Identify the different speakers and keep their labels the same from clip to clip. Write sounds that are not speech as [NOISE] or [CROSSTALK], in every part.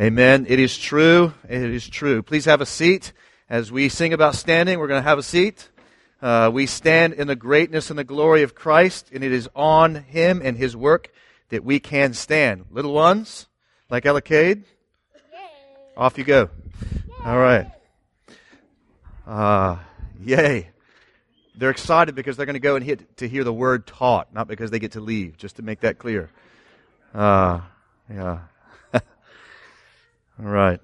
Speaker 1: Amen. It is true. It is true. Please have a seat. As we sing about standing, we're going to have a seat. Uh, we stand in the greatness and the glory of Christ, and it is on Him and His work that we can stand. Little ones, like Ellicade, off you go. All right. Uh, yay. They're excited because they're going to go and hit to hear the word taught, not because they get to leave, just to make that clear. Uh, yeah. All right.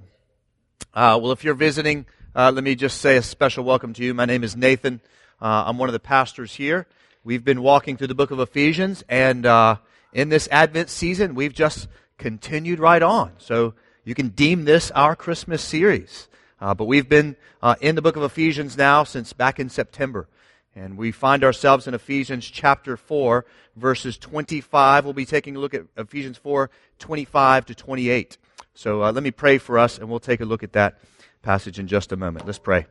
Speaker 1: Uh, well, if you're visiting, uh, let me just say a special welcome to you. My name is Nathan. Uh, I'm one of the pastors here. We've been walking through the book of Ephesians, and uh, in this Advent season, we've just continued right on. So you can deem this our Christmas series. Uh, but we've been uh, in the book of Ephesians now since back in September. And we find ourselves in Ephesians chapter 4, verses 25. We'll be taking a look at Ephesians 4, 25 to 28. So uh, let me pray for us, and we'll take a look at that passage in just a moment. Let's pray.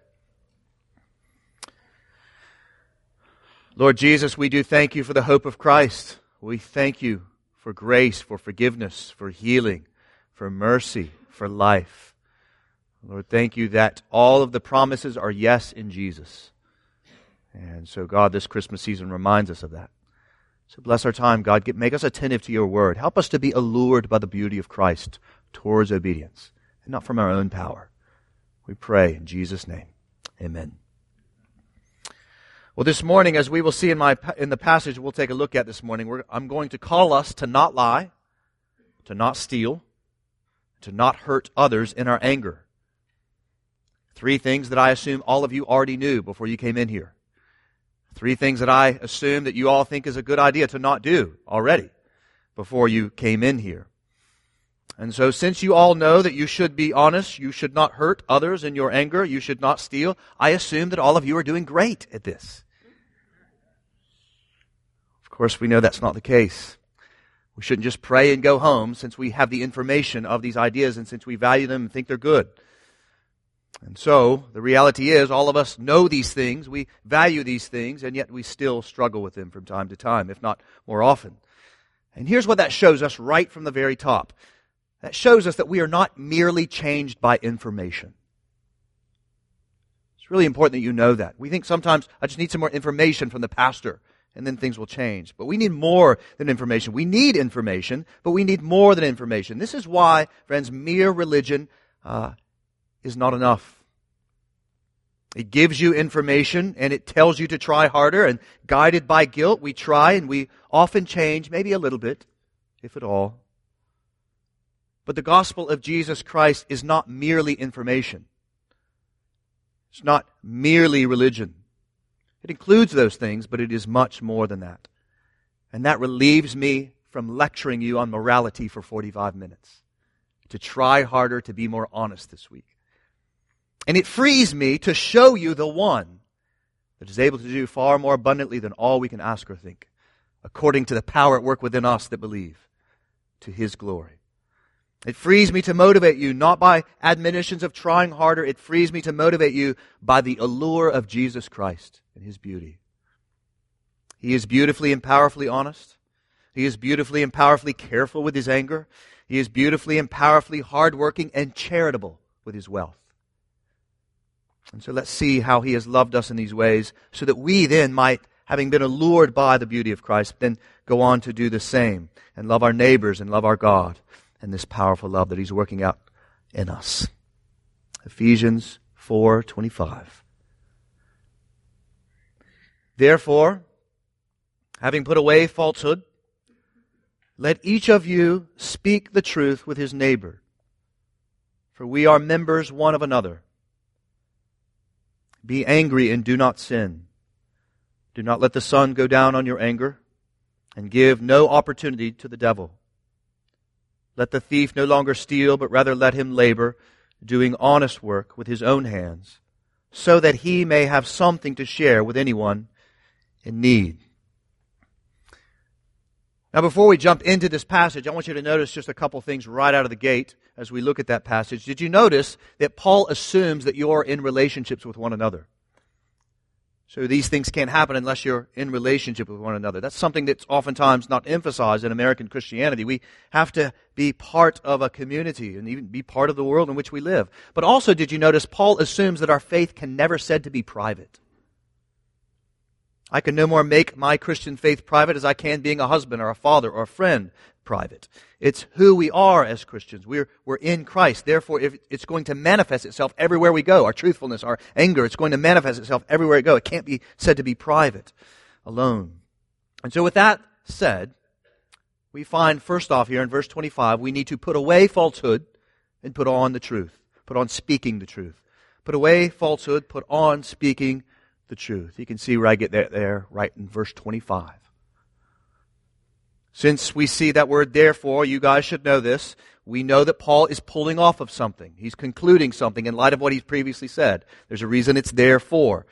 Speaker 1: Lord Jesus, we do thank you for the hope of Christ. We thank you for grace, for forgiveness, for healing, for mercy, for life. Lord, thank you that all of the promises are yes in Jesus. And so, God, this Christmas season reminds us of that. So bless our time, God. Get, make us attentive to your word. Help us to be allured by the beauty of Christ towards obedience and not from our own power. We pray in Jesus' name. Amen. Well, this morning, as we will see in, my, in the passage we'll take a look at this morning, I'm going to call us to not lie, to not steal, to not hurt others in our anger. Three things that I assume all of you already knew before you came in here. Three things that I assume that you all think is a good idea to not do already before you came in here. And so, since you all know that you should be honest, you should not hurt others in your anger, you should not steal, I assume that all of you are doing great at this. Of course, we know that's not the case. We shouldn't just pray and go home since we have the information of these ideas and since we value them and think they're good. And so, the reality is, all of us know these things, we value these things, and yet we still struggle with them from time to time, if not more often. And here's what that shows us right from the very top. That shows us that we are not merely changed by information. It's really important that you know that. We think sometimes I just need some more information from the pastor and then things will change. But we need more than information. We need information, but we need more than information. This is why, friends, mere religion uh, is not enough. It gives you information and it tells you to try harder, and guided by guilt, we try and we often change, maybe a little bit, if at all. But the gospel of Jesus Christ is not merely information. It's not merely religion. It includes those things, but it is much more than that. And that relieves me from lecturing you on morality for 45 minutes. To try harder to be more honest this week. And it frees me to show you the one that is able to do far more abundantly than all we can ask or think, according to the power at work within us that believe, to his glory. It frees me to motivate you not by admonitions of trying harder. It frees me to motivate you by the allure of Jesus Christ and his beauty. He is beautifully and powerfully honest. He is beautifully and powerfully careful with his anger. He is beautifully and powerfully hardworking and charitable with his wealth. And so let's see how he has loved us in these ways so that we then might, having been allured by the beauty of Christ, then go on to do the same and love our neighbors and love our God and this powerful love that he's working out in us. Ephesians 4:25 Therefore, having put away falsehood, let each of you speak the truth with his neighbor, for we are members one of another. Be angry and do not sin. Do not let the sun go down on your anger, and give no opportunity to the devil. Let the thief no longer steal, but rather let him labor, doing honest work with his own hands, so that he may have something to share with anyone in need. Now, before we jump into this passage, I want you to notice just a couple things right out of the gate as we look at that passage. Did you notice that Paul assumes that you're in relationships with one another? So these things can't happen unless you're in relationship with one another. That's something that's oftentimes not emphasized in American Christianity. We have to be part of a community and even be part of the world in which we live. But also, did you notice Paul assumes that our faith can never said to be private. I can no more make my Christian faith private as I can being a husband or a father or a friend private. It's who we are as Christians. We're, we're in Christ. Therefore, if it's going to manifest itself everywhere we go. Our truthfulness, our anger, it's going to manifest itself everywhere we go. It can't be said to be private alone. And so with that said, we find first off here in verse 25, we need to put away falsehood and put on the truth. Put on speaking the truth. Put away falsehood, put on speaking the truth. You can see where I get there, there right in verse 25. Since we see that word therefore, you guys should know this. We know that Paul is pulling off of something. He's concluding something in light of what he's previously said. There's a reason it's therefore.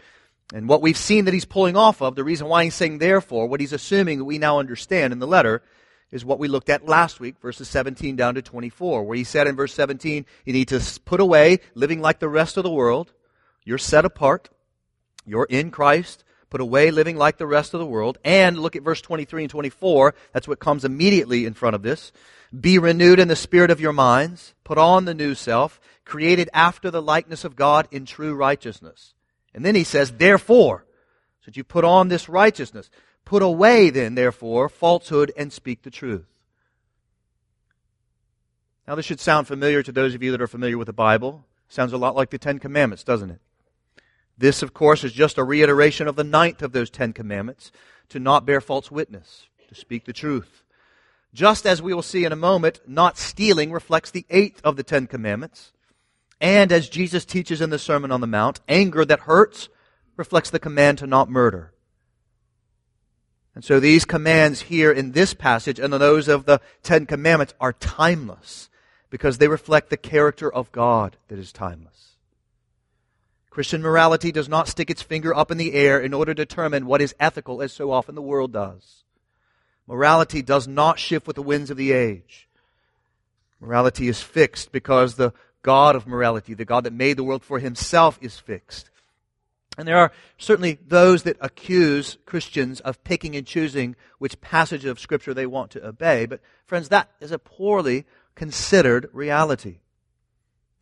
Speaker 1: And what we've seen that he's pulling off of, the reason why he's saying therefore, what he's assuming that we now understand in the letter, is what we looked at last week, verses 17 down to 24, where he said in verse 17, you need to put away living like the rest of the world. You're set apart. You're in Christ. Put away living like the rest of the world. And look at verse 23 and 24. That's what comes immediately in front of this. Be renewed in the spirit of your minds. Put on the new self, created after the likeness of God in true righteousness. And then he says, therefore, that you put on this righteousness. Put away then, therefore, falsehood and speak the truth. Now, this should sound familiar to those of you that are familiar with the Bible. Sounds a lot like the Ten Commandments, doesn't it? This, of course, is just a reiteration of the ninth of those Ten Commandments to not bear false witness, to speak the truth. Just as we will see in a moment, not stealing reflects the eighth of the Ten Commandments. And as Jesus teaches in the Sermon on the Mount, anger that hurts reflects the command to not murder. And so these commands here in this passage and those of the Ten Commandments are timeless because they reflect the character of God that is timeless. Christian morality does not stick its finger up in the air in order to determine what is ethical, as so often the world does. Morality does not shift with the winds of the age. Morality is fixed because the God of morality, the God that made the world for himself, is fixed. And there are certainly those that accuse Christians of picking and choosing which passage of Scripture they want to obey. But, friends, that is a poorly considered reality.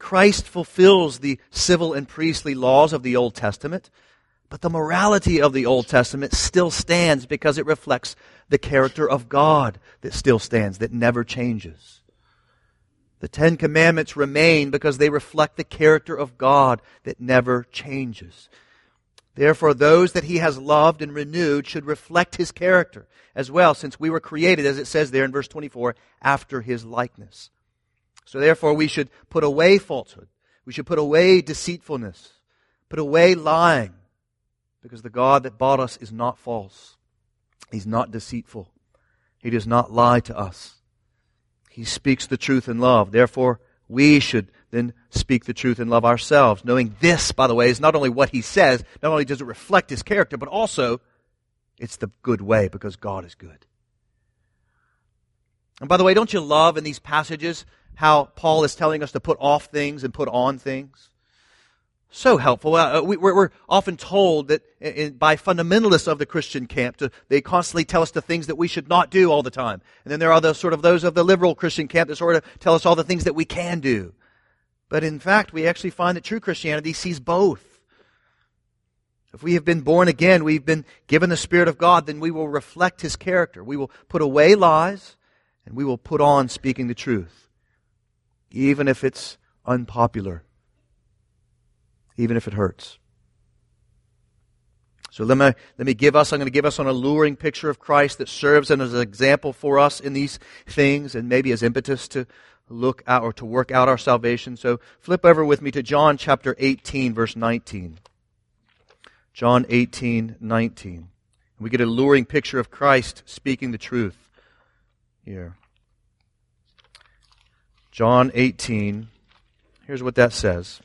Speaker 1: Christ fulfills the civil and priestly laws of the Old Testament, but the morality of the Old Testament still stands because it reflects the character of God that still stands, that never changes. The Ten Commandments remain because they reflect the character of God that never changes. Therefore, those that he has loved and renewed should reflect his character as well, since we were created, as it says there in verse 24, after his likeness. So therefore, we should put away falsehood. We should put away deceitfulness. Put away lying. Because the God that bought us is not false. He's not deceitful. He does not lie to us. He speaks the truth in love. Therefore, we should then speak the truth in love ourselves, knowing this, by the way, is not only what he says, not only does it reflect his character, but also it's the good way because God is good. And by the way, don't you love in these passages how Paul is telling us to put off things and put on things. So helpful. Uh, we, are often told that in, by fundamentalists of the Christian camp, to, they constantly tell us the things that we should not do all the time. And then there are the sort of those of the liberal Christian camp that sort of tell us all the things that we can do. But in fact, we actually find that true Christianity sees both. If we have been born again, we've been given the Spirit of God, then we will reflect His character. We will put away lies, and we will put on speaking the truth even if it's unpopular, even if it hurts. So let me, let me give us, I'm going to give us an alluring picture of Christ that serves as an example for us in these things and maybe as impetus to look out or to work out our salvation. So flip over with me to John chapter 18, verse 19. John 18, 19. We get a alluring picture of Christ speaking the truth here. John 18. Here's what that says.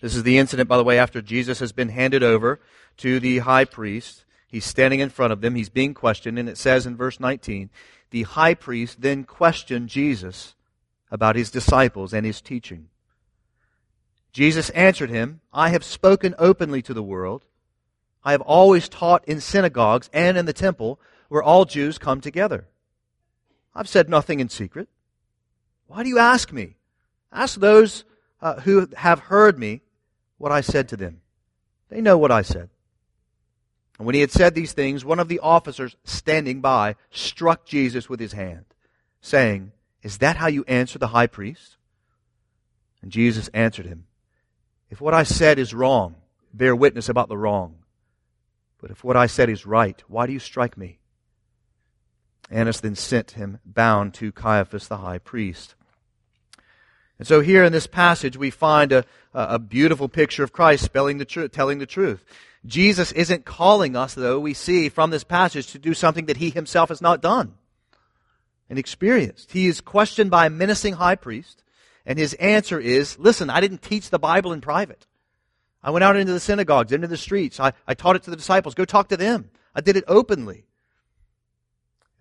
Speaker 1: This is the incident, by the way, after Jesus has been handed over to the high priest. He's standing in front of them. He's being questioned. And it says in verse 19, the high priest then questioned Jesus about his disciples and his teaching. Jesus answered him, I have spoken openly to the world. I have always taught in synagogues and in the temple where all Jews come together. I've said nothing in secret. Why do you ask me? Ask those uh, who have heard me what I said to them. They know what I said. And when he had said these things, one of the officers standing by struck Jesus with his hand, saying, Is that how you answer the high priest? And Jesus answered him, If what I said is wrong, bear witness about the wrong. But if what I said is right, why do you strike me? Annas then sent him bound to Caiaphas the high priest. And so here in this passage, we find a, a beautiful picture of Christ the tr- telling the truth. Jesus isn't calling us, though, we see from this passage, to do something that he himself has not done and experienced. He is questioned by a menacing high priest, and his answer is, listen, I didn't teach the Bible in private. I went out into the synagogues, into the streets. I, I taught it to the disciples. Go talk to them. I did it openly.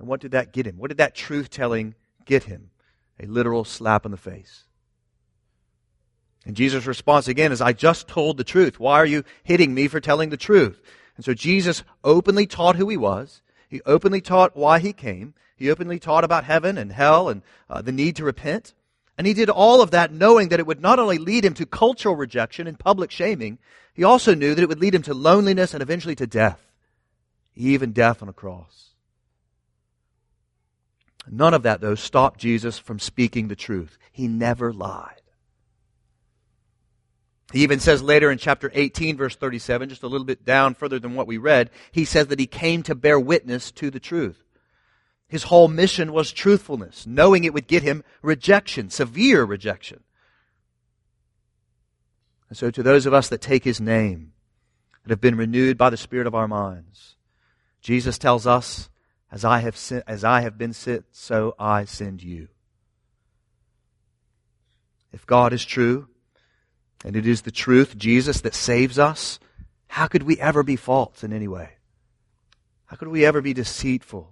Speaker 1: And what did that get him? What did that truth telling get him? A literal slap in the face. And Jesus' response again is, I just told the truth. Why are you hitting me for telling the truth? And so Jesus openly taught who he was. He openly taught why he came. He openly taught about heaven and hell and uh, the need to repent. And he did all of that knowing that it would not only lead him to cultural rejection and public shaming, he also knew that it would lead him to loneliness and eventually to death, even death on a cross. None of that, though, stopped Jesus from speaking the truth. He never lied. He even says later in chapter 18, verse 37, just a little bit down further than what we read, he says that he came to bear witness to the truth. His whole mission was truthfulness, knowing it would get him rejection, severe rejection. And so, to those of us that take his name, that have been renewed by the Spirit of our minds, Jesus tells us, as I have, sent, as I have been sent, so I send you. If God is true, and it is the truth, Jesus, that saves us, how could we ever be false in any way? How could we ever be deceitful?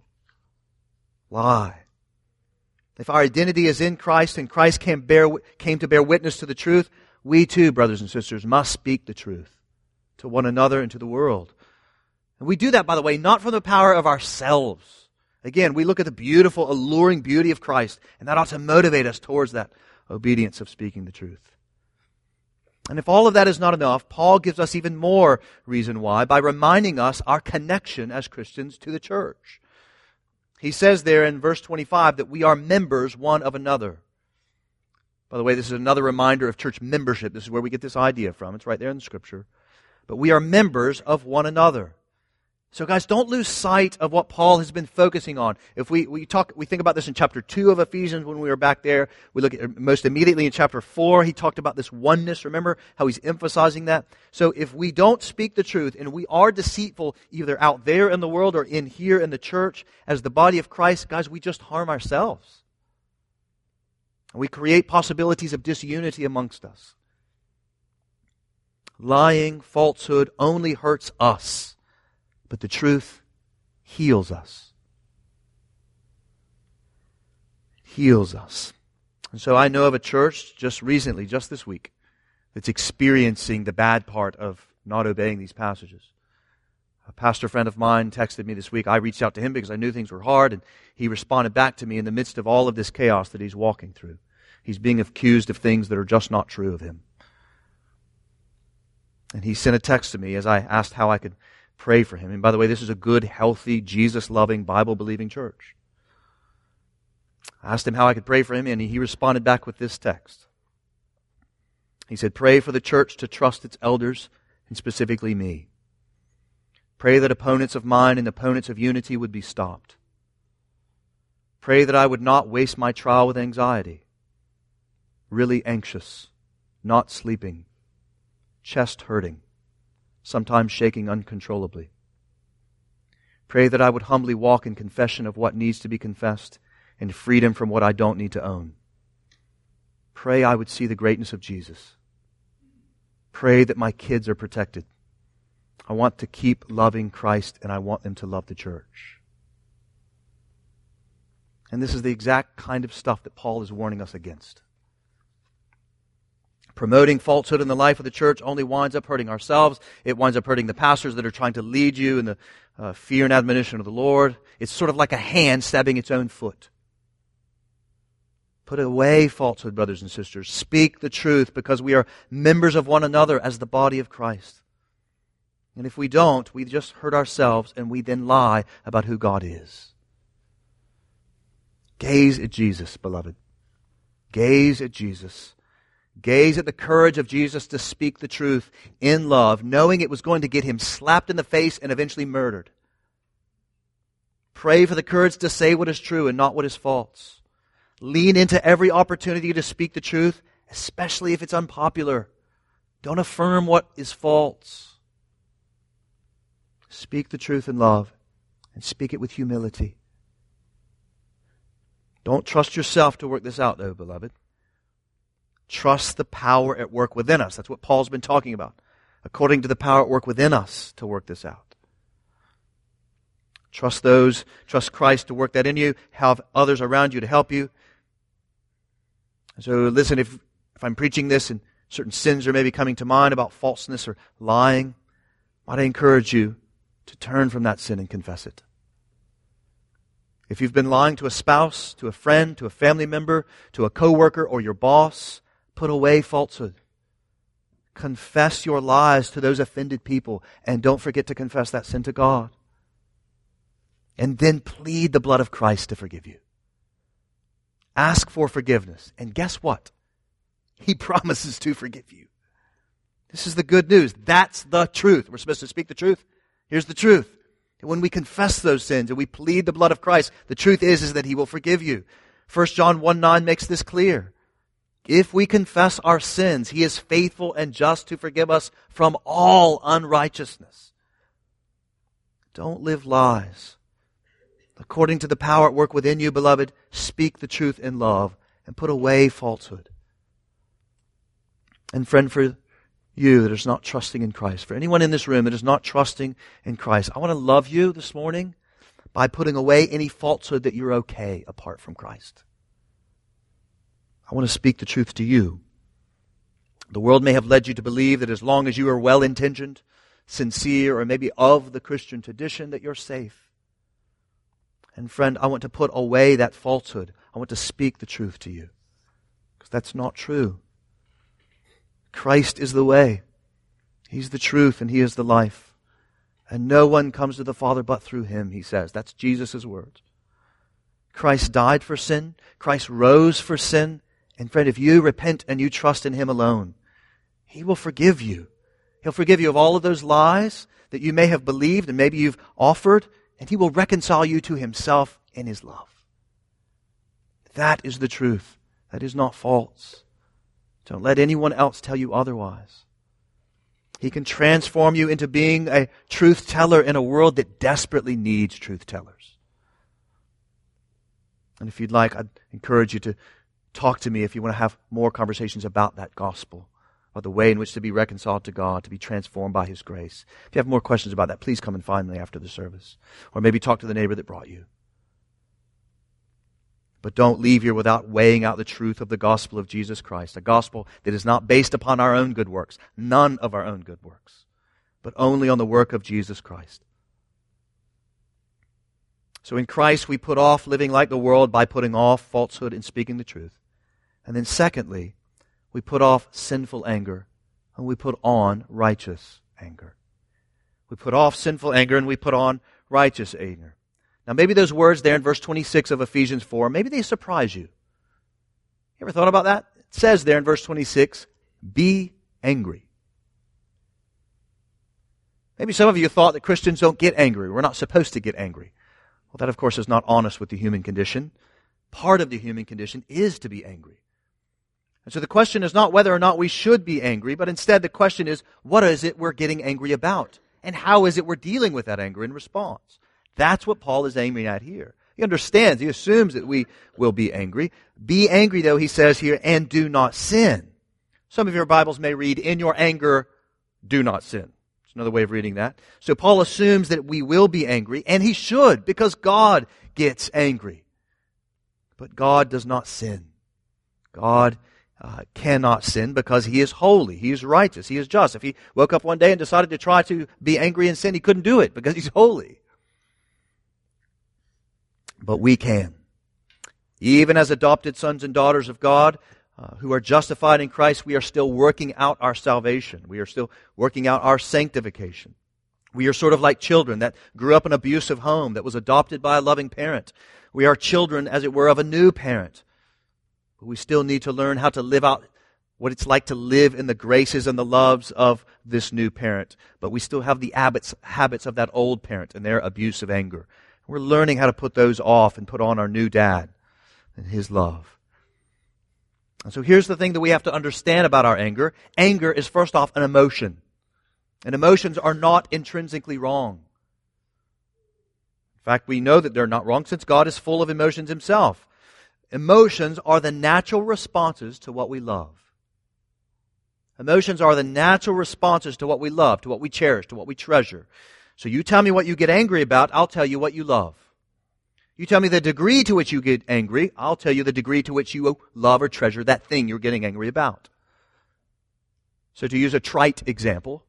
Speaker 1: Lie. If our identity is in Christ and Christ came, bear, came to bear witness to the truth, we too, brothers and sisters, must speak the truth to one another and to the world. And we do that, by the way, not from the power of ourselves. Again, we look at the beautiful, alluring beauty of Christ, and that ought to motivate us towards that obedience of speaking the truth. And if all of that is not enough, Paul gives us even more reason why by reminding us our connection as Christians to the church. He says there in verse 25 that we are members one of another. By the way, this is another reminder of church membership. This is where we get this idea from. It's right there in the scripture. But we are members of one another. So, guys, don't lose sight of what Paul has been focusing on. If we, we talk, we think about this in chapter 2 of Ephesians when we were back there. We look at most immediately in chapter 4, he talked about this oneness. Remember how he's emphasizing that? So, if we don't speak the truth and we are deceitful either out there in the world or in here in the church as the body of Christ, guys, we just harm ourselves. We create possibilities of disunity amongst us. Lying, falsehood only hurts us but the truth heals us. Heals us. And so I know of a church just recently, just this week, that's experiencing the bad part of not obeying these passages. A pastor friend of mine texted me this week. I reached out to him because I knew things were hard, and he responded back to me in the midst of all of this chaos that he's walking through. He's being accused of things that are just not true of him. And he sent a text to me as I asked how I could pray for him. And by the way, this is a good, healthy, Jesus loving, Bible believing church. I asked him how I could pray for him, and he responded back with this text. He said, Pray for the church to trust its elders, and specifically me. Pray that opponents of mine and opponents of unity would be stopped. Pray that I would not waste my trial with anxiety. Really anxious, not sleeping, chest hurting sometimes shaking uncontrollably. Pray that I would humbly walk in confession of what needs to be confessed and freedom from what I don't need to own. Pray I would see the greatness of Jesus. Pray that my kids are protected. I want to keep loving Christ and I want them to love the church. And this is the exact kind of stuff that Paul is warning us against. Promoting falsehood in the life of the church only winds up hurting ourselves. It winds up hurting the pastors that are trying to lead you in the uh, fear and admonition of the Lord. It's sort of like a hand stabbing its own foot. Put away falsehood, brothers and sisters. Speak the truth because we are members of one another as the body of Christ. And if we don't, we just hurt ourselves and we then lie about who God is. Gaze at Jesus, beloved. Gaze at Jesus. Gaze at the courage of Jesus to speak the truth in love, knowing it was going to get him slapped in the face and eventually murdered. Pray for the courage to say what is true and not what is false. Lean into every opportunity to speak the truth, especially if it's unpopular. Don't affirm what is false. Speak the truth in love and speak it with humility. Don't trust yourself to work this out, though, beloved. Trust the power at work within us. That's what Paul's been talking about. According to the power at work within us to work this out. Trust those, trust Christ to work that in you, have others around you to help you. So listen, if, if I'm preaching this and certain sins are maybe coming to mind about falseness or lying, might I encourage you to turn from that sin and confess it. If you've been lying to a spouse, to a friend, to a family member, to a coworker or your boss, put away falsehood. Confess your lies to those offended people and don't forget to confess that sin to God. And then plead the blood of Christ to forgive you. Ask for forgiveness. And guess what? He [LAUGHS] promises to forgive you. This is the good news. That's the truth. We're supposed to speak the truth. Here's the truth. when we confess those sins and we plead the blood of Christ, the truth is, is that He will forgive you. 1 John 1 9 makes this clear. If we confess our sins, He is faithful and just to forgive us from all unrighteousness. Don't live lies according to the power at work within you, beloved, speak the truth in love and put away falsehood. And friend, for you that is not trusting in Christ, for anyone in this room that is not trusting in Christ, I want to love you this morning by putting away any falsehood that you're okay apart from Christ. I want to speak the truth to you. The world may have led you to believe that as long as you are well intentioned, sincere, or maybe of the Christian tradition, that you're safe. And friend, I want to put away that falsehood. I want to speak the truth to you. Because that's not true. Christ is the way. He's the truth and He is the life. And no one comes to the Father but through Him, He says. That's Jesus' words. Christ died for sin. Christ rose for sin. And friend, if you repent and you trust in Him alone, He will forgive you. He'll forgive you of all of those lies that you may have believed and maybe you've offered and he will reconcile you to himself in his love. That is the truth. That is not false. Don't let anyone else tell you otherwise. He can transform you into being a truth teller in a world that desperately needs truth tellers. And if you'd like, I'd encourage you to talk to me if you want to have more conversations about that gospel about the way in which to be reconciled to God, to be transformed by His grace. If you have more questions about that, please come and find me after the service. Or maybe talk to the neighbor that brought you. But don't leave here without weighing out the truth of the gospel of Jesus Christ, a gospel that is not based upon our own good works, none of our own good works, but only on the work of Jesus Christ. So in Christ, we put off living like the world by putting off falsehood and speaking the truth. And then, secondly, we put off sinful anger and we put on righteous anger. We put off sinful anger and we put on righteous anger. Now, maybe those words there in verse 26 of Ephesians 4, maybe they surprise you. You ever thought about that? It says there in verse 26, be angry. Maybe some of you thought that Christians don't get angry. We're not supposed to get angry. Well, that, of course, is not honest with the human condition. Part of the human condition is to be angry. And so the question is not whether or not we should be angry, but instead the question is, what is it we're getting angry about? And how is it we're dealing with that anger in response? That's what Paul is aiming at here. He understands, he assumes that we will be angry. Be angry, though, he says here, and do not sin. Some of your Bibles may read, in your anger, do not sin. It's another way of reading that. So Paul assumes that we will be angry, and he should, because God gets angry. But God does not sin. God uh, cannot sin because he is holy. He is righteous. He is just. If he woke up one day and decided to try to be angry and sin, he couldn't do it because he's holy. But we can. Even as adopted sons and daughters of God, uh, who are justified in Christ, we are still working out our salvation. We are still working out our sanctification. We are sort of like children that grew up in an abusive home, that was adopted by a loving parent. We are children, as it were, of a new parent. But we still need to learn how to live out what it's like to live in the graces and the loves of this new parent. But we still have the habits, habits of that old parent and their abusive anger. We're learning how to put those off and put on our new dad and his love. And so here's the thing that we have to understand about our anger. Anger is first off an emotion. And emotions are not intrinsically wrong. In fact, we know that they're not wrong since God is full of emotions himself. Emotions are the natural responses to what we love. Emotions are the natural responses to what we love, to what we cherish, to what we treasure. So you tell me what you get angry about, I'll tell you what you love. You tell me the degree to which you get angry, I'll tell you the degree to which you love or treasure that thing you're getting angry about. So to use a trite example,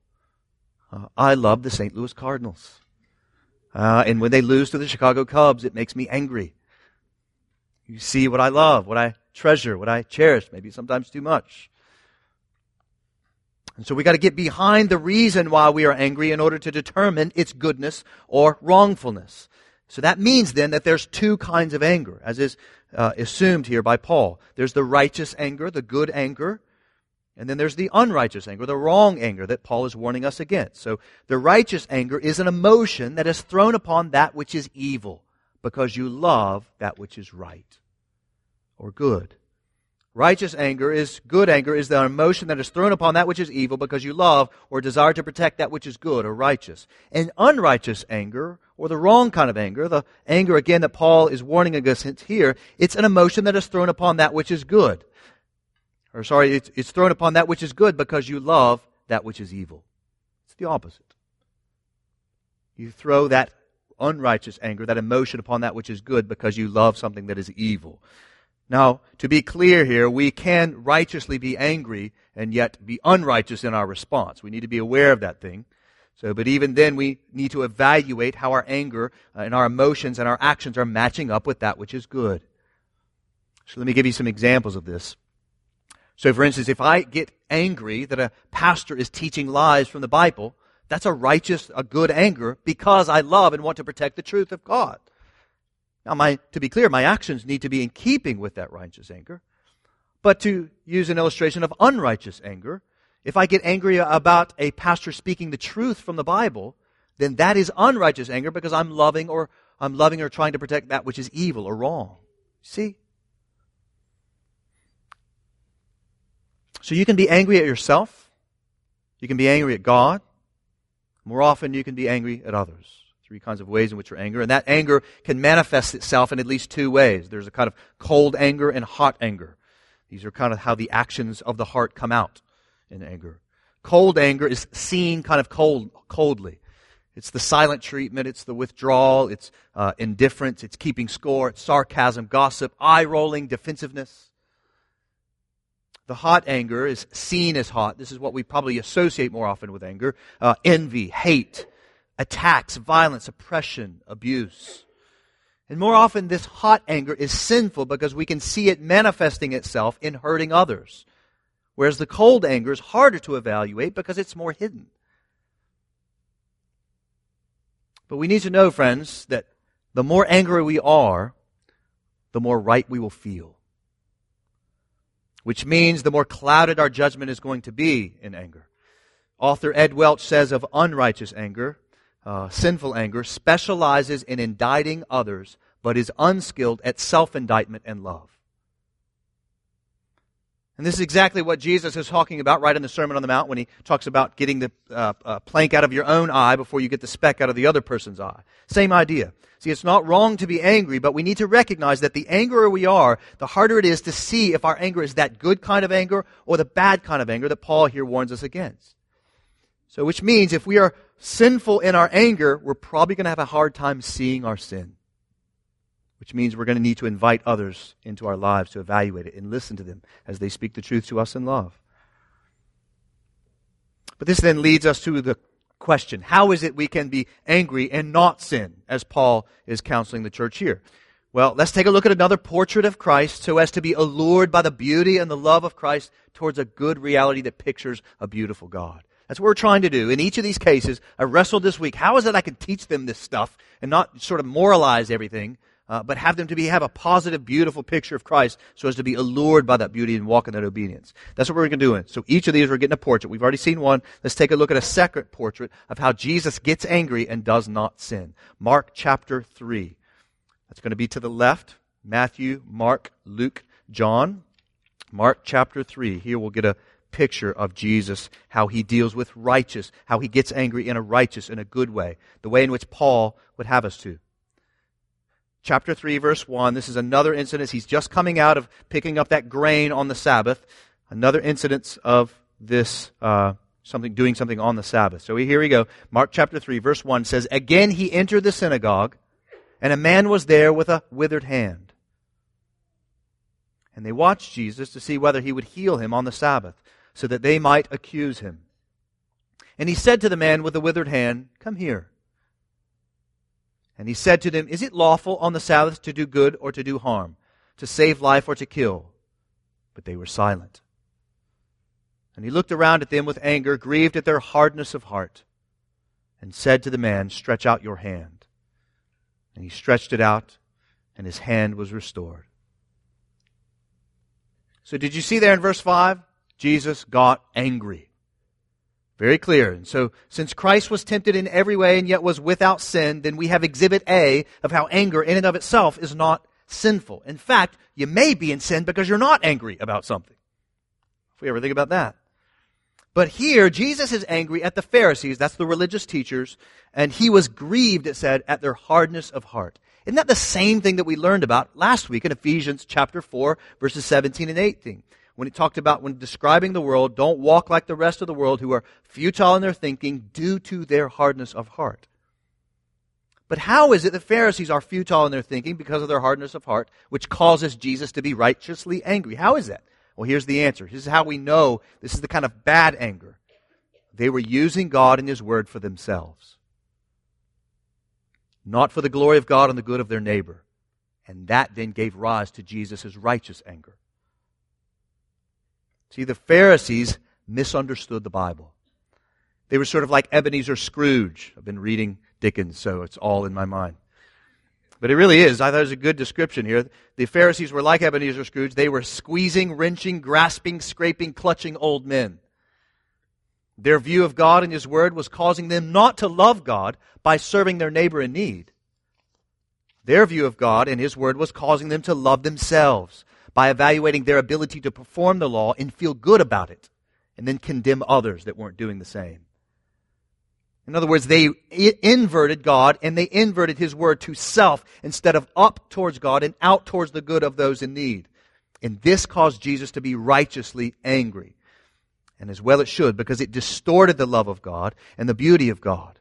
Speaker 1: uh, I love the St. Louis Cardinals. Uh, and when they lose to the Chicago Cubs, it makes me angry. You see what I love, what I treasure, what I cherish, maybe sometimes too much. And so we got to get behind the reason why we are angry in order to determine its goodness or wrongfulness. So that means then that there's two kinds of anger, as is uh, assumed here by Paul. There's the righteous anger, the good anger, and then there's the unrighteous anger, the wrong anger that Paul is warning us against. So the righteous anger is an emotion that is thrown upon that which is evil because you love that which is right or good. Righteous anger is, good anger is the emotion that is thrown upon that which is evil because you love or desire to protect that which is good or righteous. And unrighteous anger, or the wrong kind of anger, the anger again that Paul is warning against here, it's an emotion that is thrown upon that which is good or sorry, it's, it's thrown upon that which is good because you love that which is evil. It's the opposite. You throw that unrighteous anger, that emotion upon that which is good because you love something that is evil. Now, to be clear here, we can righteously be angry and yet be unrighteous in our response. We need to be aware of that thing. So, but even then, we need to evaluate how our anger uh, and our emotions and our actions are matching up with that which is good. So, let me give you some examples of this. So, for instance, if I get angry that a pastor is teaching lies from the Bible, that's a righteous, a good anger because I love and want to protect the truth of God. Now, my, to be clear, my actions need to be in keeping with that righteous anger. But to use an illustration of unrighteous anger, if I get angry about a pastor speaking the truth from the Bible, then that is unrighteous anger because I'm loving or I'm loving or trying to protect that which is evil or wrong. See? So you can be angry at yourself. You can be angry at God. More often, you can be angry at others. Three kinds of ways in which you're angry. And that anger can manifest itself in at least two ways. There's a kind of cold anger and hot anger. These are kind of how the actions of the heart come out in anger. Cold anger is seen kind of cold, coldly. It's the silent treatment, it's the withdrawal, it's uh, indifference, it's keeping score, it's sarcasm, gossip, eye rolling, defensiveness. The hot anger is seen as hot. This is what we probably associate more often with anger uh, envy, hate, attacks, violence, oppression, abuse. And more often, this hot anger is sinful because we can see it manifesting itself in hurting others. Whereas the cold anger is harder to evaluate because it's more hidden. But we need to know, friends, that the more angry we are, the more right we will feel which means the more clouded our judgment is going to be in anger. Author Ed Welch says of unrighteous anger, uh, sinful anger, specializes in indicting others, but is unskilled at self indictment and love. And this is exactly what Jesus is talking about right in the Sermon on the Mount when he talks about getting the uh, uh, plank out of your own eye before you get the speck out of the other person's eye. Same idea. See, it's not wrong to be angry, but we need to recognize that the angrier we are, the harder it is to see if our anger is that good kind of anger or the bad kind of anger that Paul here warns us against. So, which means if we are sinful in our anger, we're probably going to have a hard time seeing our sin. which means we're going to need to invite others into our lives to evaluate it and listen to them as they speak the truth to us in love. But this then leads us to the question how is it we can be angry and not sin, as Paul is counseling the church here? Well, let's take a look at another portrait of Christ so as to be allured by the beauty and the love of Christ towards a good reality that pictures a beautiful God. That's what we're trying to do. In each of these cases, I wrestled this week. How is it I can teach them this stuff and not sort of moralize everything, uh, but have them to be have a positive, beautiful picture of Christ, so as to be allured by that beauty and walk in that obedience. That's what we're going to do. So each of these, we're getting a portrait. We've already seen one. Let's take a look at a second portrait of how Jesus gets angry and does not sin. Mark chapter three. That's going to be to the left. Matthew, Mark, Luke, John. Mark chapter 3. Here we'll get a picture of Jesus, how he deals with righteous, how he gets angry in a righteous, in a good way, the way in which Paul would have us to chapter 3, verse 1. This is another incident. He's just coming out of picking up that grain on the Sabbath. Another incident of this, uh, something, doing something on the Sabbath. So here we go. Mark chapter 3, verse 1 says, Again he entered the synagogue, and a man was there with a withered hand. And they watched Jesus to see whether he would heal him on the Sabbath, so that they might accuse him. And he said to the man with the withered hand, Come here. And he said to them, Is it lawful on the Sabbath to do good or to do harm, to save life or to kill? But they were silent. And he looked around at them with anger, grieved at their hardness of heart, and said to the man, Stretch out your hand. And he stretched it out, and his hand was restored. So, did you see there in verse 5? Jesus got angry. Very clear. And so, since Christ was tempted in every way and yet was without sin, then we have exhibit A of how anger in and of itself is not sinful. In fact, you may be in sin because you're not angry about something. If we ever think about that. But here, Jesus is angry at the Pharisees, that's the religious teachers, and he was grieved, it said, at their hardness of heart. Isn't that the same thing that we learned about last week in Ephesians chapter 4, verses 17 and 18? When it talked about when describing the world, don't walk like the rest of the world who are futile in their thinking due to their hardness of heart. But how is it the Pharisees are futile in their thinking because of their hardness of heart, which causes Jesus to be righteously angry? How is that? Well, here's the answer. This is how we know this is the kind of bad anger. They were using God and His Word for themselves, not for the glory of God and the good of their neighbor. And that then gave rise to Jesus' righteous anger. See, the Pharisees misunderstood the Bible. They were sort of like Ebenezer Scrooge. I've been reading Dickens, so it's all in my mind. But it really is. I thought it was a good description here. The Pharisees were like Ebenezer Scrooge. They were squeezing, wrenching, grasping, scraping, clutching old men. Their view of God and His Word was causing them not to love God by serving their neighbor in need. Their view of God and His Word was causing them to love themselves by evaluating their ability to perform the law and feel good about it, and then condemn others that weren't doing the same. In other words, they inverted God and they inverted His word to self instead of up towards God and out towards the good of those in need. And this caused Jesus to be righteously angry. And as well it should, because it distorted the love of God and the beauty of God.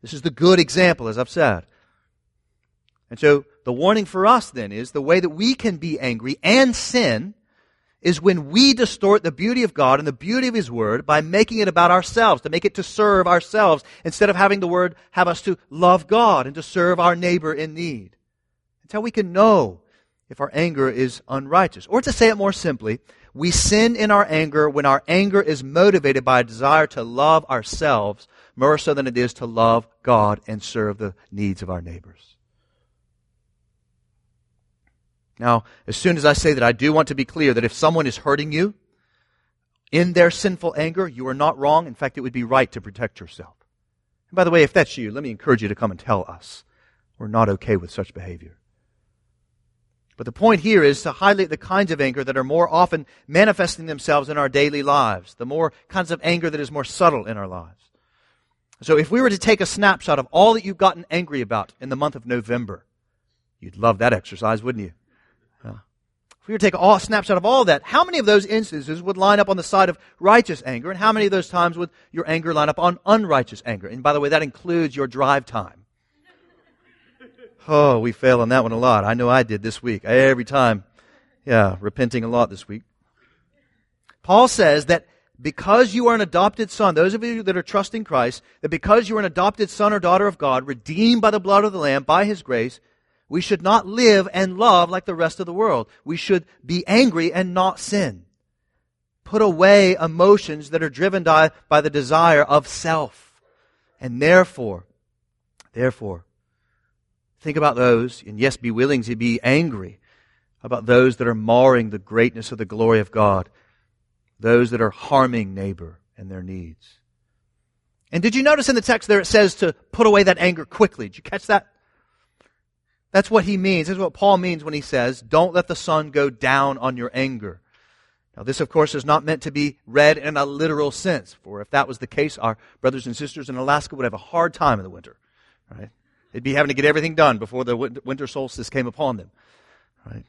Speaker 1: This is the good example, as I've said. And so the warning for us then is the way that we can be angry and sin is when we distort the beauty of God and the beauty of His Word by making it about ourselves, to make it to serve ourselves, instead of having the Word have us to love God and to serve our neighbor in need. That's how we can know if our anger is unrighteous. Or to say it more simply, we sin in our anger when our anger is motivated by a desire to love ourselves more so than it is to love God and serve the needs of our neighbors. Now, as soon as I say that, I do want to be clear that if someone is hurting you in their sinful anger, you are not wrong. In fact, it would be right to protect yourself. And by the way, if that's you, let me encourage you to come and tell us. We're not okay with such behavior. But the point here is to highlight the kinds of anger that are more often manifesting themselves in our daily lives, the more kinds of anger that is more subtle in our lives. So if we were to take a snapshot of all that you've gotten angry about in the month of November, you'd love that exercise, wouldn't you? We were to take a snapshot of all that, how many of those instances would line up on the side of righteous anger, and how many of those times would your anger line up on unrighteous anger? And by the way, that includes your drive time. Oh, we fail on that one a lot. I know I did this week. Every time. Yeah, repenting a lot this week. Paul says that because you are an adopted son, those of you that are trusting Christ, that because you are an adopted son or daughter of God, redeemed by the blood of the Lamb, by His grace, we should not live and love like the rest of the world. We should be angry and not sin. Put away emotions that are driven by, by the desire of self. And therefore, therefore, think about those, and yes, be willing to be angry about those that are marring the greatness of the glory of God those that are harming neighbor and their needs. And did you notice in the text there it says to put away that anger quickly? Did you catch that? That's what he means. This is what Paul means when he says, don't let the sun go down on your anger. Now, this, of course, is not meant to be read in a literal sense, for if that was the case, our brothers and sisters in Alaska would have a hard time in the winter, right? They'd be having to get everything done before the winter solstice came upon them, right?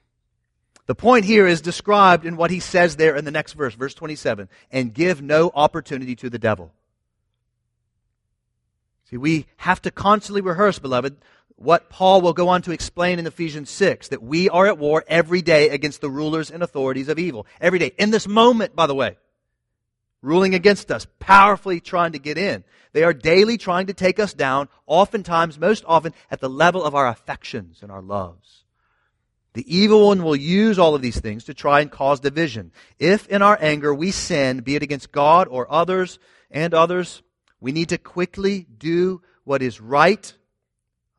Speaker 1: The point here is described in what he says there in the next verse, verse 27, and give no opportunity to the devil. See, we have to constantly rehearse, beloved, what Paul will go on to explain in Ephesians 6 that we are at war every day against the rulers and authorities of evil. Every day. In this moment, by the way. Ruling against us, powerfully trying to get in. They are daily trying to take us down, oftentimes, most often, at the level of our affections and our loves. The evil one will use all of these things to try and cause division. If in our anger we sin, be it against God or others and others, we need to quickly do what is right,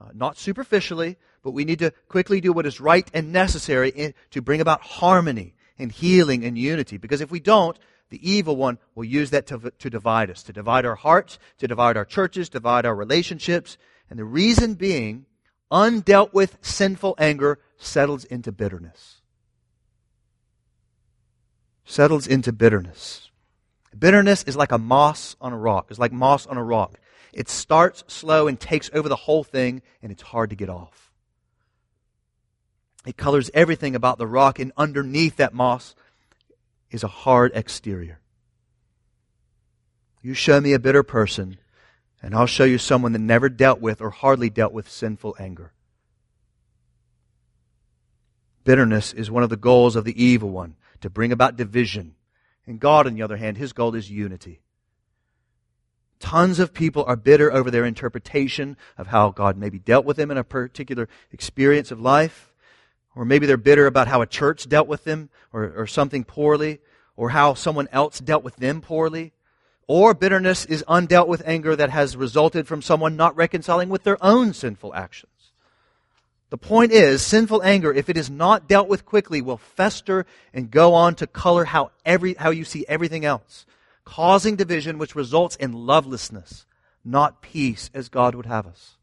Speaker 1: uh, not superficially, but we need to quickly do what is right and necessary in, to bring about harmony and healing and unity. Because if we don't, the evil one will use that to, to divide us, to divide our hearts, to divide our churches, divide our relationships. And the reason being, undealt with sinful anger settles into bitterness. Settles into bitterness. Bitterness is like a moss on a rock. It's like moss on a rock. It starts slow and takes over the whole thing, and it's hard to get off. It colors everything about the rock, and underneath that moss is a hard exterior. You show me a bitter person, and I'll show you someone that never dealt with or hardly dealt with sinful anger. Bitterness is one of the goals of the evil one, to bring about division. And God, on the other hand, his goal is unity. Tons of people are bitter over their interpretation of how God maybe dealt with them in a particular experience of life. Or maybe they're bitter about how a church dealt with them or, or something poorly, or how someone else dealt with them poorly. Or bitterness is undealt with anger that has resulted from someone not reconciling with their own sinful actions. The point is, sinful anger, if it is not dealt with quickly, will fester and go on to color how, every, how you see everything else, causing division which results in lovelessness, not peace as God would have us.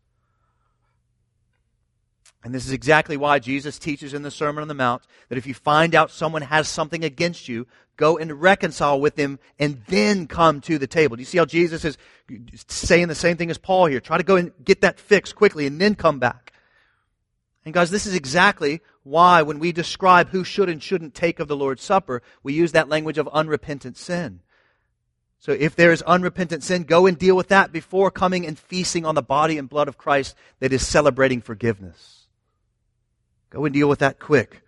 Speaker 1: And this is exactly why Jesus teaches in the Sermon on the Mount that if you find out someone has something against you, go and reconcile with them and then come to the table. Do you see how Jesus is saying the same thing as Paul here? Try to go and get that fixed quickly and then come back. And guys, this is exactly why when we describe who should and shouldn't take of the Lord's Supper, we use that language of unrepentant sin. So if there is unrepentant sin, go and deal with that before coming and feasting on the body and blood of Christ that is celebrating forgiveness. Go and deal with that quick.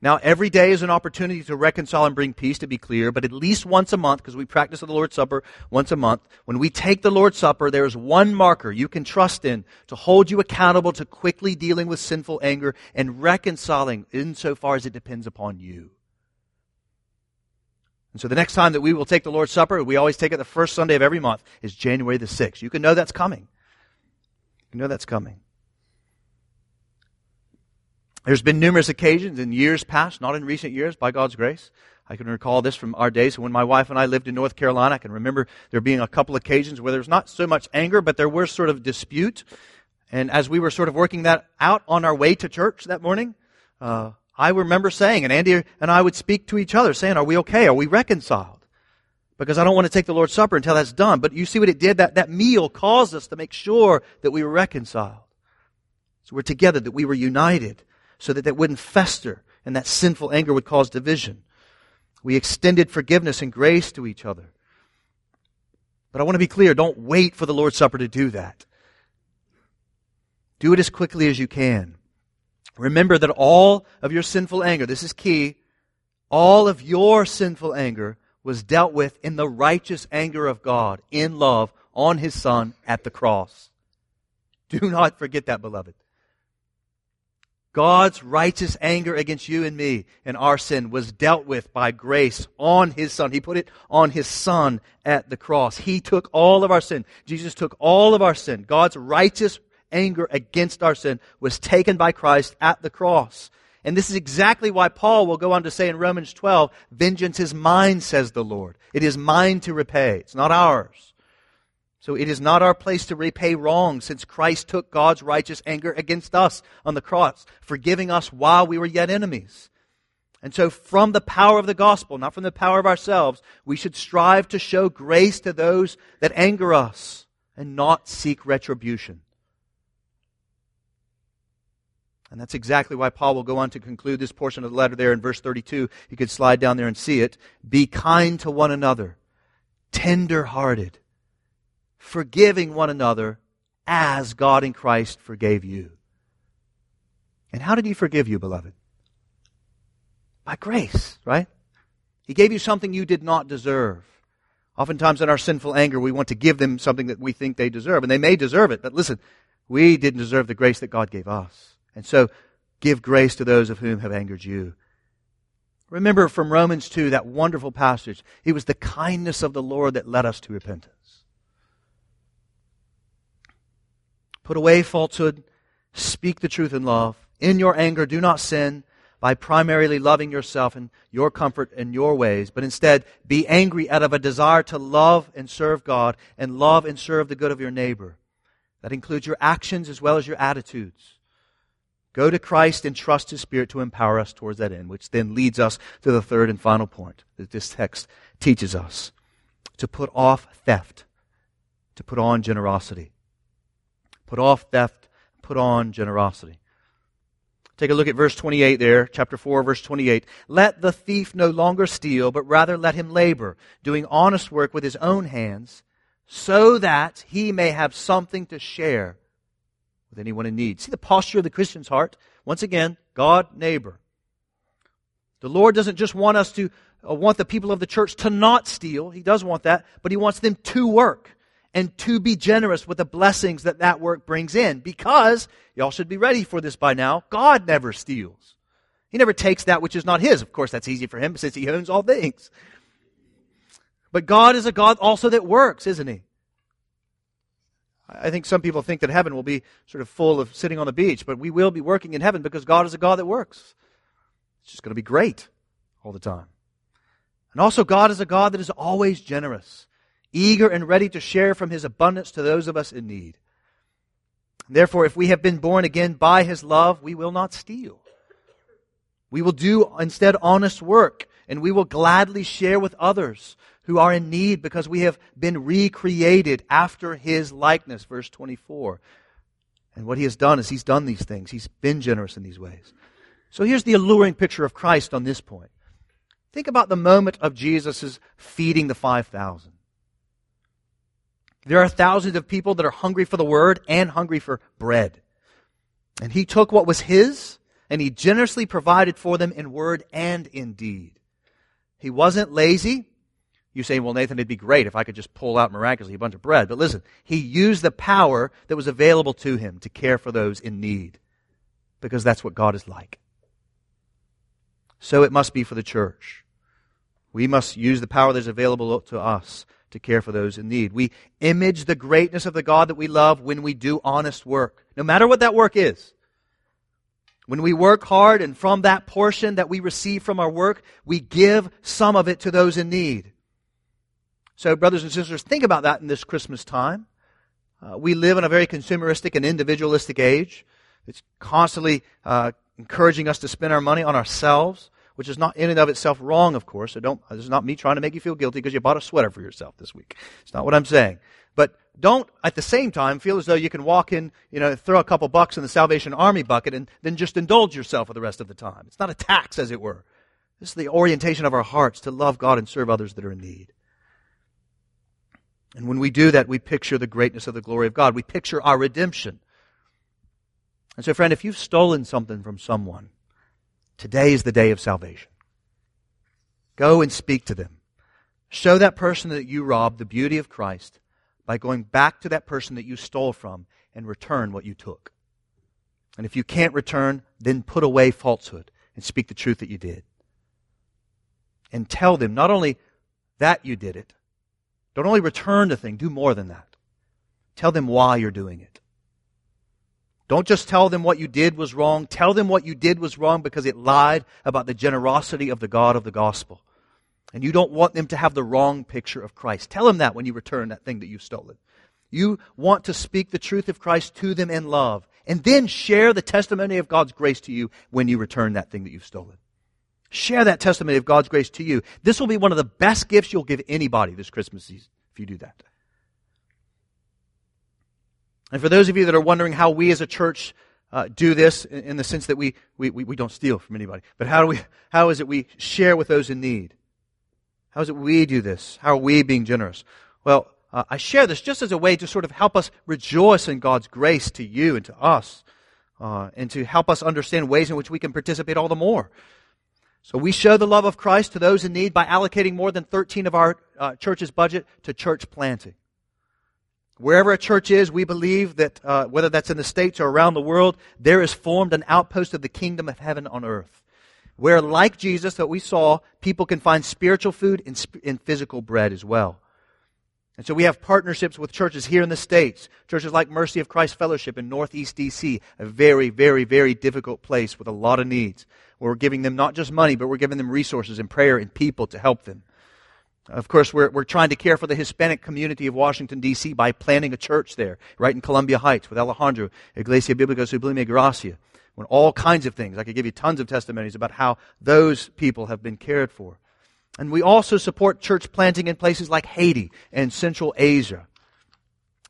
Speaker 1: Now, every day is an opportunity to reconcile and bring peace, to be clear, but at least once a month, because we practice the Lord's Supper once a month, when we take the Lord's Supper, there is one marker you can trust in to hold you accountable to quickly dealing with sinful anger and reconciling insofar as it depends upon you. And so the next time that we will take the Lord's Supper, we always take it the first Sunday of every month, is January the 6th. You can know that's coming. You know that's coming. There's been numerous occasions in years past, not in recent years, by God's grace. I can recall this from our days when my wife and I lived in North Carolina. I can remember there being a couple occasions where there was not so much anger, but there was sort of dispute. And as we were sort of working that out on our way to church that morning, uh, I remember saying, and Andy and I would speak to each other, saying, "Are we okay? Are we reconciled?" Because I don't want to take the Lord's Supper until that's done. But you see what it did? That that meal caused us to make sure that we were reconciled. So we're together, that we were united so that that wouldn't fester and that sinful anger would cause division. We extended forgiveness and grace to each other. But I want to be clear don't wait for the Lord's Supper to do that. Do it as quickly as you can. Remember that all of your sinful anger, this is key, all of your sinful anger was dealt with in the righteous anger of God in love on his Son at the cross. [LAUGHS] Do not forget that, beloved. God's righteous anger against you and me and our sin was dealt with by grace on His Son. He put it on His Son at the cross. He took all of our sin. Jesus took all of our sin. God's righteous anger against our sin was taken by Christ at the cross. And this is exactly why Paul will go on to say in Romans 12, vengeance is mine, says the Lord. It is mine to repay. It's not ours. So it is not our place to repay wrong since Christ took God's righteous anger against us on the cross, forgiving us while we were yet enemies. And so from the power of the gospel, not from the power of ourselves, we should strive to show grace to those that anger us and not seek retribution. And that's exactly why Paul will go on to conclude this portion of the letter there in verse 32. You could slide down there and see it. Be kind to one another, tender hearted forgiving one another as God in Christ forgave you. And how did He forgive you, beloved? By grace, right? He gave you something you did not deserve. Oftentimes, in our sinful anger, we want to give them something that we think they deserve, and they may deserve it, but listen, we didn't deserve the grace that God gave us. And so, give grace to those of whom have angered you. Remember from Romans 2, that wonderful passage. It was the kindness of the Lord that led us to repentance. Put away falsehood. Speak the truth in love. In your anger, do not sin by primarily loving yourself and your comfort and your ways, but instead be angry out of a desire to love and serve God and love and serve the good of your neighbor. That includes your actions as well as your attitudes. Go to Christ and trust His Spirit to empower us towards that end, which then leads us to the third and final point that this text teaches us to put off theft, to put on generosity. Put off theft, put on generosity. Take a look at verse 28 there, chapter 4, verse 28. Let the thief no longer steal, but rather let him labor, doing honest work with his own hands, so that he may have something to share with anyone in need. See the posture of the Christian's heart? Once again, God, neighbor. The Lord doesn't just want us to uh, want the people of the church to not steal. He does want that, but he wants them to work and to be generous with the blessings that that work brings in. Because, y'all should be ready for this by now, God never steals. He never takes that which is not His. Of course, that's easy for Him since He owns all things. But God is a God also that works, isn't He? I think some people think that heaven will be sort of full of sitting on the beach, but we will be working in heaven because God is a God that works. It's just going to be great all the time. And also, God is a God that is always generous eager and ready to share from his abundance to those of us in need. Therefore, if we have been born again by his love, we will not steal. We will do instead honest work, and we will gladly share with others who are in need because we have been recreated after his likeness. Verse 24. And what he has done is he's done these things. He's been generous in these ways. So here's the alluring picture of Christ on this point. Think about the moment of Jesus' feeding the 5,000. There are thousands of people that are hungry for the word and hungry for bread. And he took what was his and he generously provided for them in word and in deed. He wasn't lazy. You say, well, Nathan, it'd be great if I could just pull out miraculously a bunch of bread. But listen, he used the power that was available to him to care for those in need because that's what God is like. So it must be for the church. We must use the power that is available to us to care for those in need. We image the greatness of the God that we love when we do honest work, no matter what that work is. When we work hard and from that portion that we receive from our work, we give some of it to those in need. So, brothers and sisters, think about that in this Christmas time. Uh, we live in a very consumeristic and individualistic age. It's constantly uh, encouraging us to spend our money on ourselves which is not in and of itself wrong, of course. So don't, this is not me trying to make you feel guilty because you bought a sweater for yourself this week. It's not what I'm saying. But don't at the same time feel as though you can walk in, you know, throw a couple bucks in the Salvation Army bucket and then just indulge yourself for the rest of the time. It's not a tax, as it were. This is the orientation of our hearts to love God and serve others that are in need. And when we do that, we picture the greatness of the glory of God. We picture our redemption. And so, friend, if you've stolen something from someone, today is the day of salvation. Go and speak to them. Show that person that you robbed the beauty of Christ by going back to that person that you stole from and return what you took. And if you can't return, then put away falsehood and speak the truth that you did. And tell them not only that you did it, don't only return the thing, do more than that. Tell them why you're doing it. Don't just tell them what you did was wrong. Tell them what you did was wrong because it lied about the generosity of the God of the gospel. And you don't want them to have the wrong picture of Christ. Tell them that when you return that thing that you've stolen. You want to speak the truth of Christ to them in love. And then share the testimony of God's grace to you when you return that thing that you've stolen. Share that testimony of God's grace to you. This will be one of the best gifts you'll give anybody this Christmas season if you do that. And for those of you that are wondering how we as a church uh, do this in, in, the sense that we, we, we don't steal from anybody, but how, do we, how is it we share with those in need? How is it we do this? How are we being generous? Well, uh, I share this just as a way to sort of help us rejoice in God's grace to you and to us, uh, and to help us understand ways in which we can participate all the more. So we show the love of Christ to those in need by allocating more than 13 of our uh, church's budget to church planting. Wherever a church is, we believe that uh, whether that's in the States or around the world, there is formed an outpost of the kingdom of heaven on earth where, like Jesus that we saw, people can find spiritual food and, and physical bread as well. And so we have partnerships with churches here in the States, churches like Mercy of Christ Fellowship in Northeast DC, a very, very, very difficult place with a lot of needs. We're giving them not just money, but we're giving them resources and prayer and people to help them. Of course, we're, we're trying to care for the Hispanic community of Washington, D.C. by planting a church there, right in Columbia Heights with Alejandro, Iglesia Biblica Sublime Gracia when all kinds of things. I could give you tons of testimonies about how those people have been cared for. And we also support church planting in places like Haiti and Central Asia.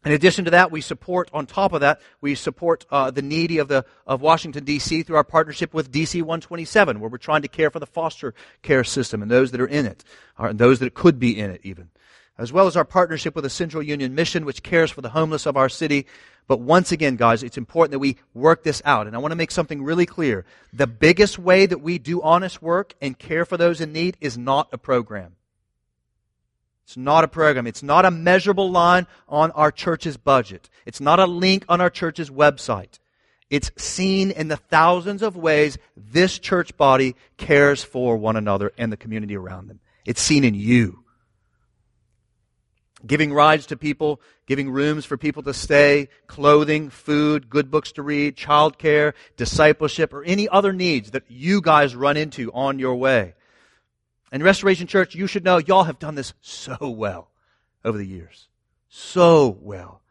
Speaker 1: In addition to that, we support, on top of that, we support uh, the needy of, the, of Washington, D.C. through our partnership with D.C. 127, where we're trying to care for the foster care system and those that are in it, or those that could be in it even. As well as our partnership with the Central Union Mission, which cares for the homeless of our city, but once again, guys, it's important that we work this out. And I want to make something really clear. The biggest way that we do honest work and care for those in need is not a program. It's not a program. It's not a measurable line on our church's budget. It's not a link on our church's website. It's seen in the thousands of ways this church body cares for one another and the community around them. It's seen in you giving rides to people, giving rooms for people to stay, clothing, food, good books to read, childcare, discipleship, or any other needs that you guys run into on your way. And Restoration Church, you should know y'all have done this so well over the years. So well.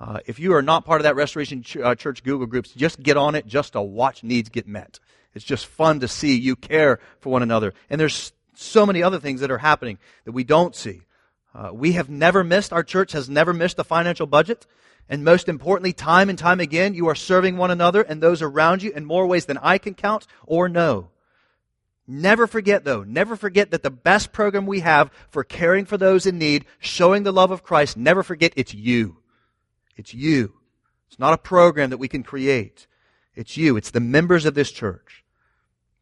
Speaker 1: Uh, if you are not part of that Restoration Ch- uh, Church Google groups, just get on it just to watch needs get met. It's just fun to see you care for one another. And there's so many other things that are happening that we don't see. Uh, we have never missed, our church has never missed the financial budget. And most importantly, time and time again, you are serving one another and those around you in more ways than I can count or know. Never forget, though, never forget that the best program we have for caring for those in need, showing the love of Christ, never forget it's you. It's you. It's not a program that we can create. It's you. It's the members of this church.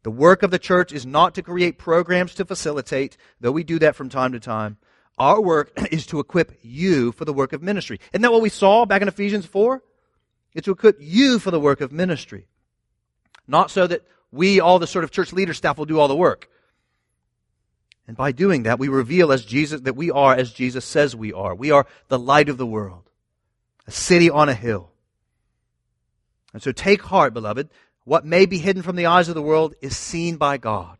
Speaker 1: The work of the church is not to create programs to facilitate, though we do that from time to time. Our work [CLEARS THROAT] is to equip you for the work of ministry. Isn't that what we saw back in Ephesians 4? It's to equip you for the work of ministry. Not so that we, all the sort of church leader staff, will do all the work. And by doing that, we reveal as Jesus, that we are as Jesus says we are. We are the light of the world. A city on a hill. And so take heart, beloved. What may be hidden from the eyes of the world is seen by God.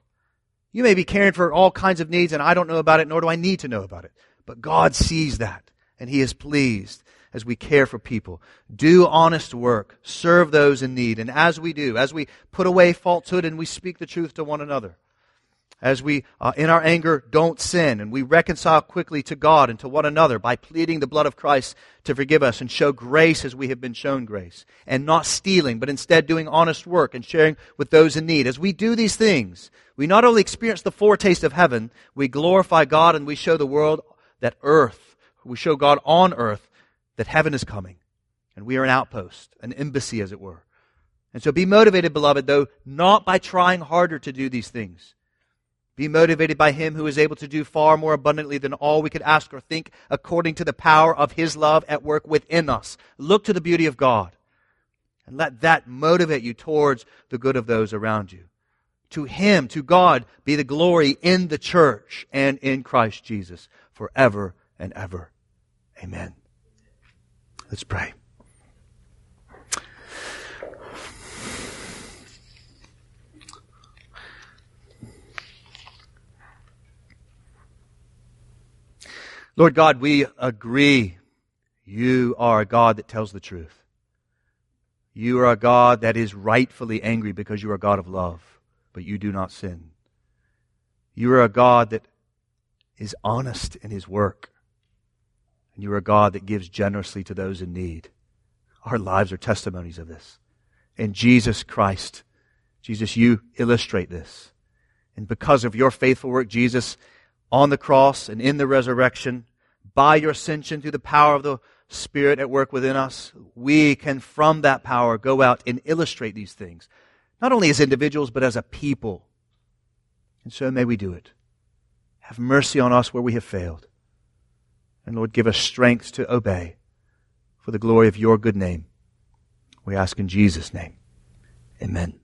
Speaker 1: You may be caring for all kinds of needs and I don't know about it, nor do I need to know about it. But God sees that and He is pleased as we care for people. Do honest work. Serve those in need. And as we do, as we put away falsehood and we speak the truth to one another, as we, uh, in our anger, don't sin, and we reconcile quickly to God and to one another by pleading the blood of Christ to forgive us and show grace as we have been shown grace, and not stealing, but instead doing honest work and sharing with those in need. As we do these things, we not only experience the foretaste of heaven, we glorify God and we show the world that earth, we show God on earth that heaven is coming, and we are an outpost, an embassy, as it were, And so be motivated, beloved, though not by trying harder to do these things. Be motivated by Him who is able to do far more abundantly than all we could ask or think according to the power of His love at work within us. Look to the beauty of God and let that motivate you towards the good of those around you. To Him, to God, be the glory in the church and in Christ Jesus forever and ever. Amen. Let's pray. Lord God, we agree you are a God that tells the truth. You are a God that is rightfully angry because you are a God of love, but you do not sin. You are a God that is honest in his work. And you are a God that gives generously to those in need. Our lives are testimonies of this. And Jesus Christ, Jesus, you illustrate this. And because of your faithful work, Jesus, on the cross and in the resurrection, by your ascension through the power of the Spirit at work within us, we can from that power go out and illustrate these things, not only as individuals, but as a people. And so may we do it. Have mercy on us where we have failed. And Lord, give us strength to obey for the glory of your good name. We ask in Jesus' name. Amen.